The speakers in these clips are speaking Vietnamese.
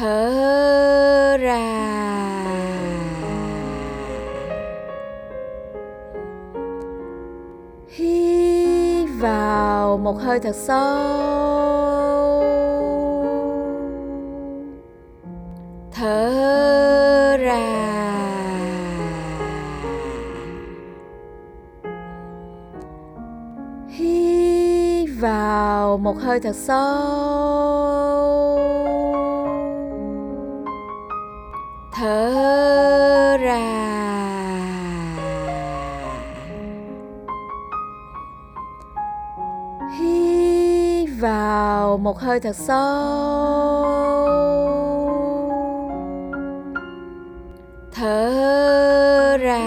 thở ra. Hít vào một hơi thật sâu. Thở ra. Hít vào một hơi thật sâu. Vào một hơi thật sâu. Thở ra.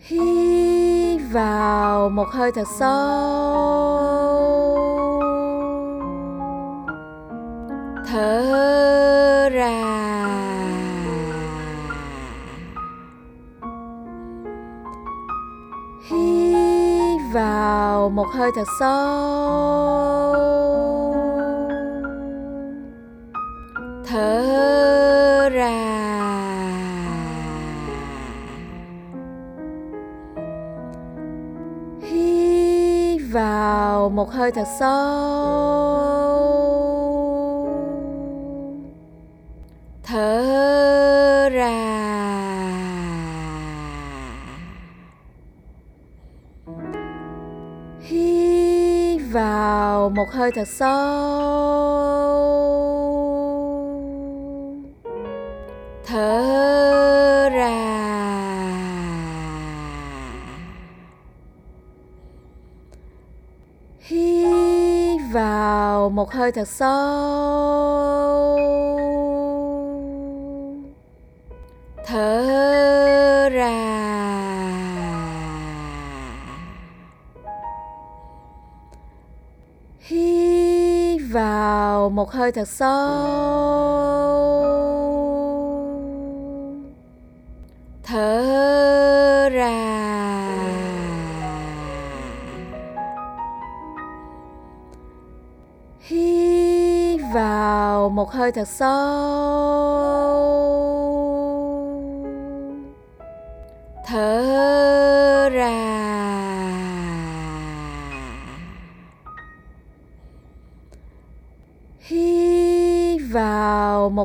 Hít vào một hơi thật sâu. Thở vào một hơi thật sâu. Thở ra. Hít vào một hơi thật sâu. Thở ra. Một hơi thật sâu. Thở ra. Hít vào một hơi thật sâu. Hơi thật sâu. Thở ra. Hít vào một hơi thật sâu.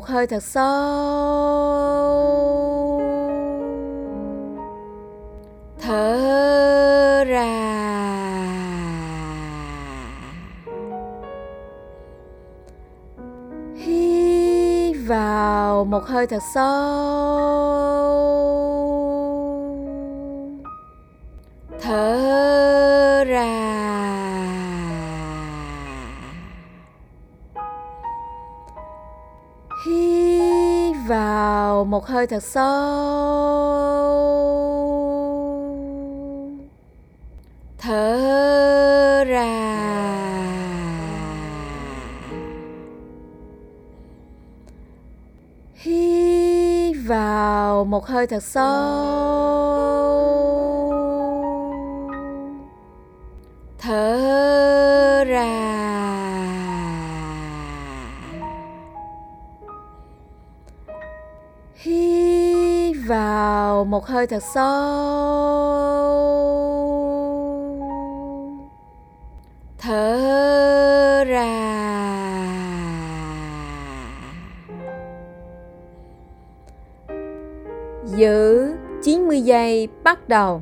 Hơi thật sâu. Thở ra. Hít vào một hơi thật sâu. Thở một hơi thật sâu. Thở ra. Hít vào một hơi thật sâu. Thở ra. Vào một hơi thật sâu. Thở ra. Giữ 90 giây bắt đầu.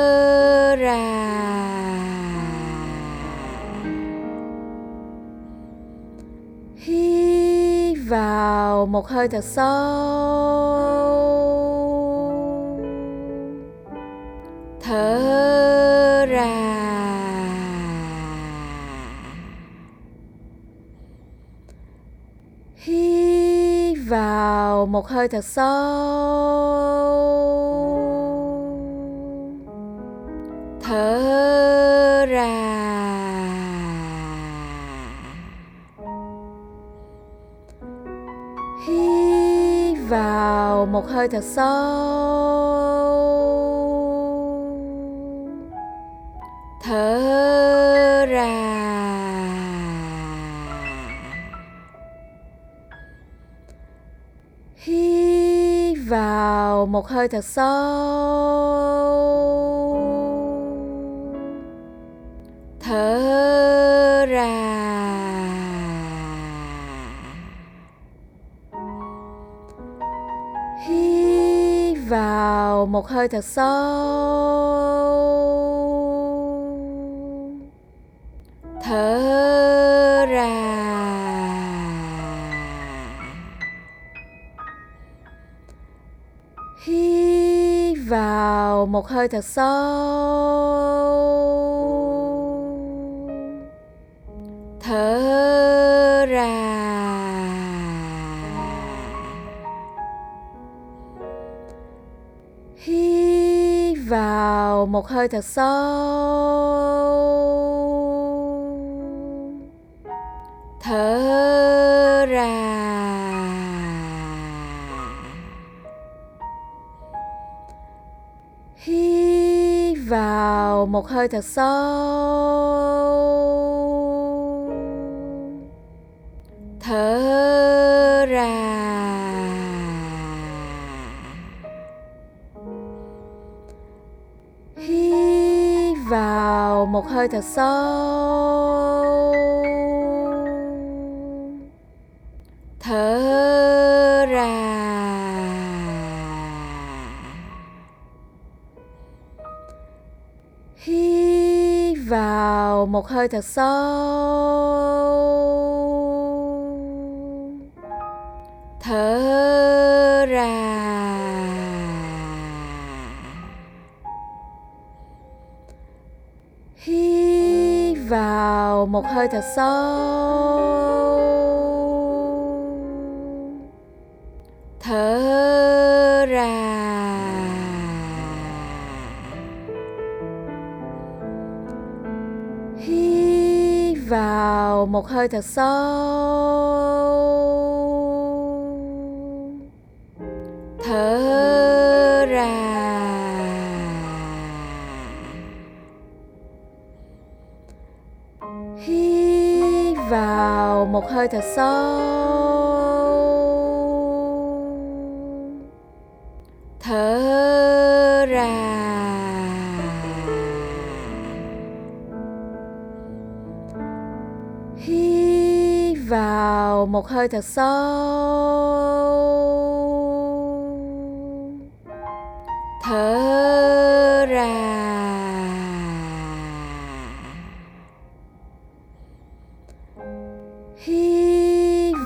vào một hơi thật sâu. Thở ra. Hít vào một hơi thật sâu. Thở vào một hơi thật sâu. Thở ra. Hít vào một hơi thật sâu. Thở vào một hơi thật sâu. Thở ra. Hít vào một hơi thật sâu. Thở ra. Vào một hơi thật sâu. Thở ra. Hít vào một hơi thật sâu. Hơi thật sâu. Thở ra. Hít vào một hơi thật sâu. Thở một hơi thật sâu. Thở ra. Hít vào một hơi thật sâu. Thở hơi thật sâu. Thở ra. Hít vào một hơi thật sâu. Thở ra.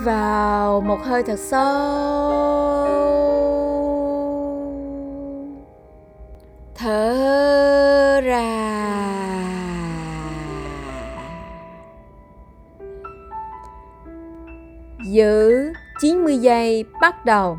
Vào một hơi thật sâu. Thở ra. Giữ 90 giây bắt đầu.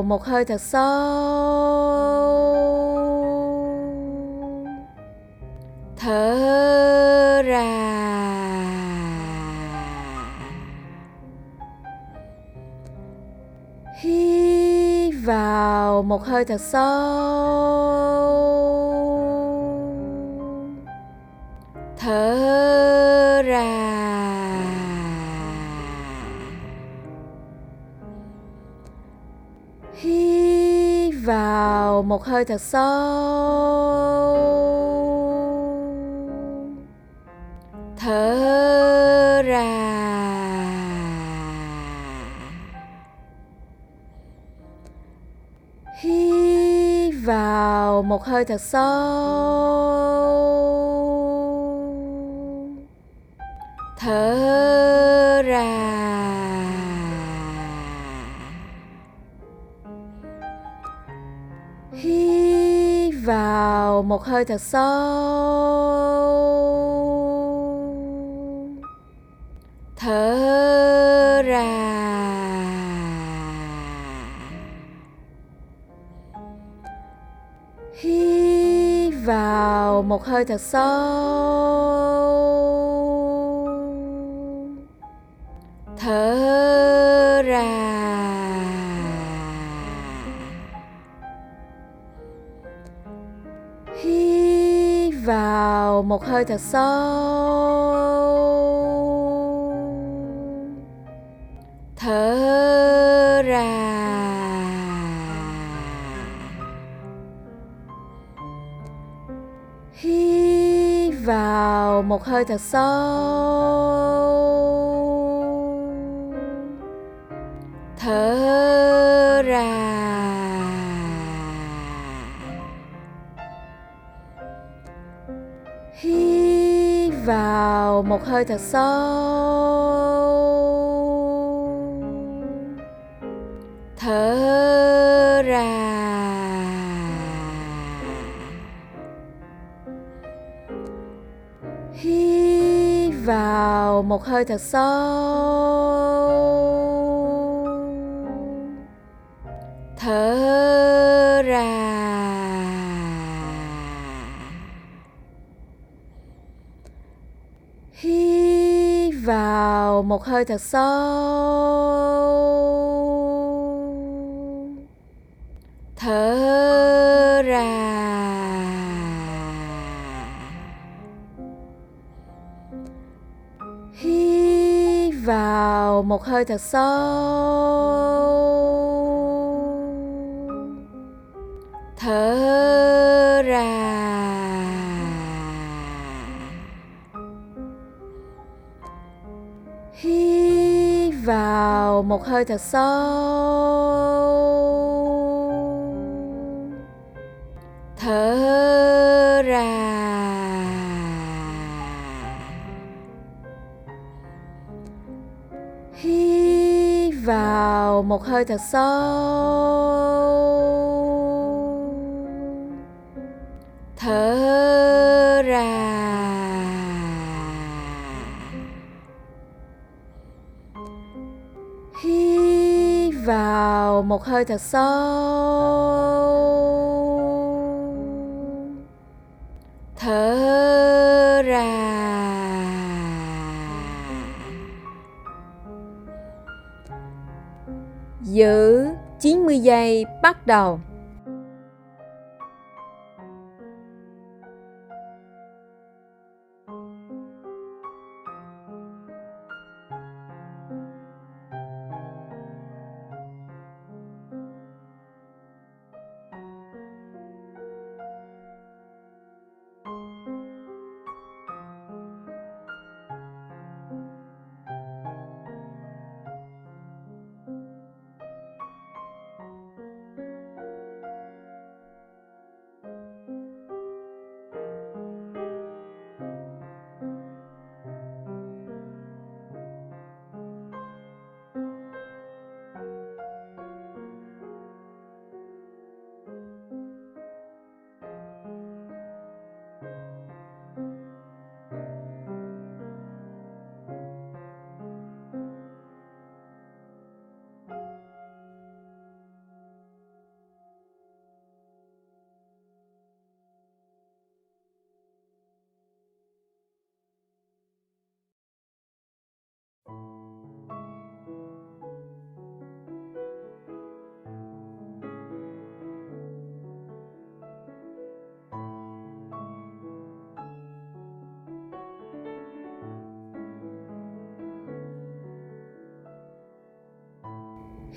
Vào một hơi thật sâu. Thở ra. Hít vào một hơi thật sâu. Vào một hơi thật sâu. Thở ra. Hít vào một hơi thật sâu. Thở hít vào một hơi thật sâu. Thở ra. Hít vào một hơi thật sâu. Thở một hơi thật sâu. Thở ra. Hít vào một hơi thật sâu. Một hơi thật sâu. Thở ra. Hít vào một hơi thật sâu. Một hơi thật sâu. Thở ra. Hít vào một hơi thật sâu. Thở một hơi thật sâu. Thở ra. Hít vào một hơi thật sâu. Thở ra. Vào một hơi thật sâu. Thở ra. Giữ 90 giây bắt đầu.